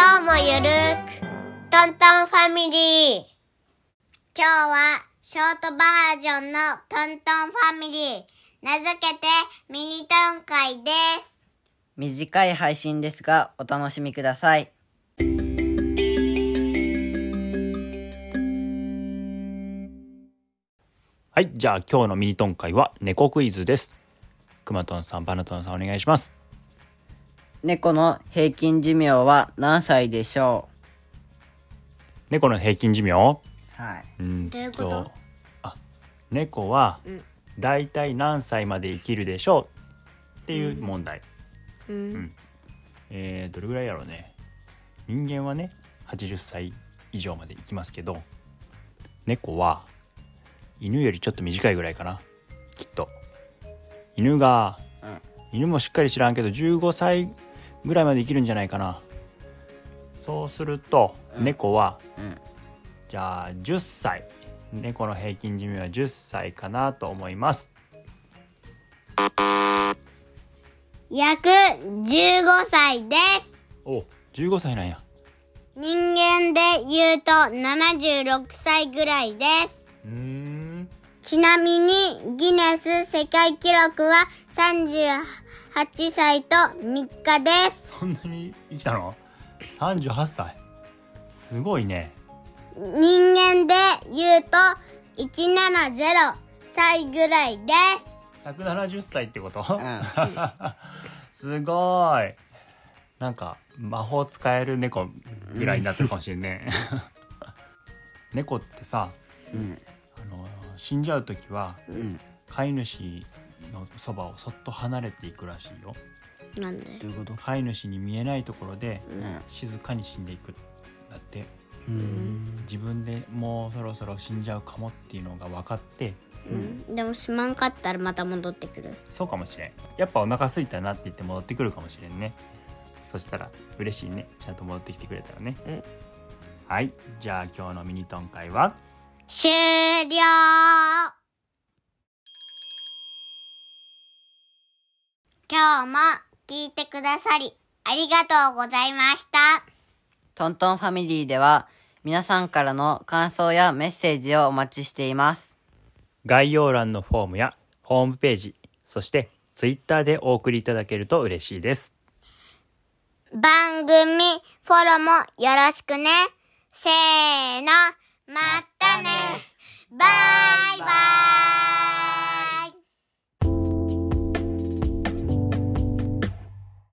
今日もゆるーく、トントンファミリー。今日は、ショートバージョンのトントンファミリー。名付けて、ミニトン会です。短い配信ですがお楽しみくださいはい、じゃあ今日のミニトン会は猫クイズです。くまとんさん、バナトンさんお願いします。猫の平均寿命は何歳でしょ猫の平均寿命？うはいうんどういうこと？あ、猫はうんだいたい何歳まで生きるでしょう？っていう問題。うん。えー、どれぐらいやろうね。人間はね、80歳以上まで生きますけど、猫は犬よりちょっと短いぐらいかな。きっと。犬が、うん犬もしっかり知らんけど15歳ぐらいまで生きるんじゃないかな。そうすると、うん猫はうんじゃあ10歳。猫の平均寿命は10歳かなと思います。約15歳です。お、15歳なんや。人間で言うと76歳ぐらいです。うーん。ちなみにギネス世界記録は38歳と3日です。そんなに生きたの ?38 歳。すごいね。人間で言うと170歳ぐらいです。170歳ってこと、うん すごい。なんか魔法使える猫ぐらいになってるかもしれんね。猫ってさ、うんあの死んじゃう時はうん飼い主のそばをそっと離れていくらしいよ。なんで？どういうこと？飼い主に見えないところでうん。静かに死んでいくんだって。うん。自分でもうそろそろ死んじゃうかもっていうのが分かって。うん、でもしまんかったらまた戻ってくる。そうかもしれん。やっぱお腹空いたなって言って戻ってくるかもしれんね。そしたら嬉しいね。ちゃんと戻ってきてくれたらね。うんはい。じゃあ今日のミニトン会は？終了今日も聞いてくださりありがとうございました。トントンファミリーでは皆さんからの感想やメッセージをお待ちしています概要欄のフォームやホームページそしてツイッターでお送りいただけると嬉しいです番組フォローもよろしくね。せーの、またね。バイバイ。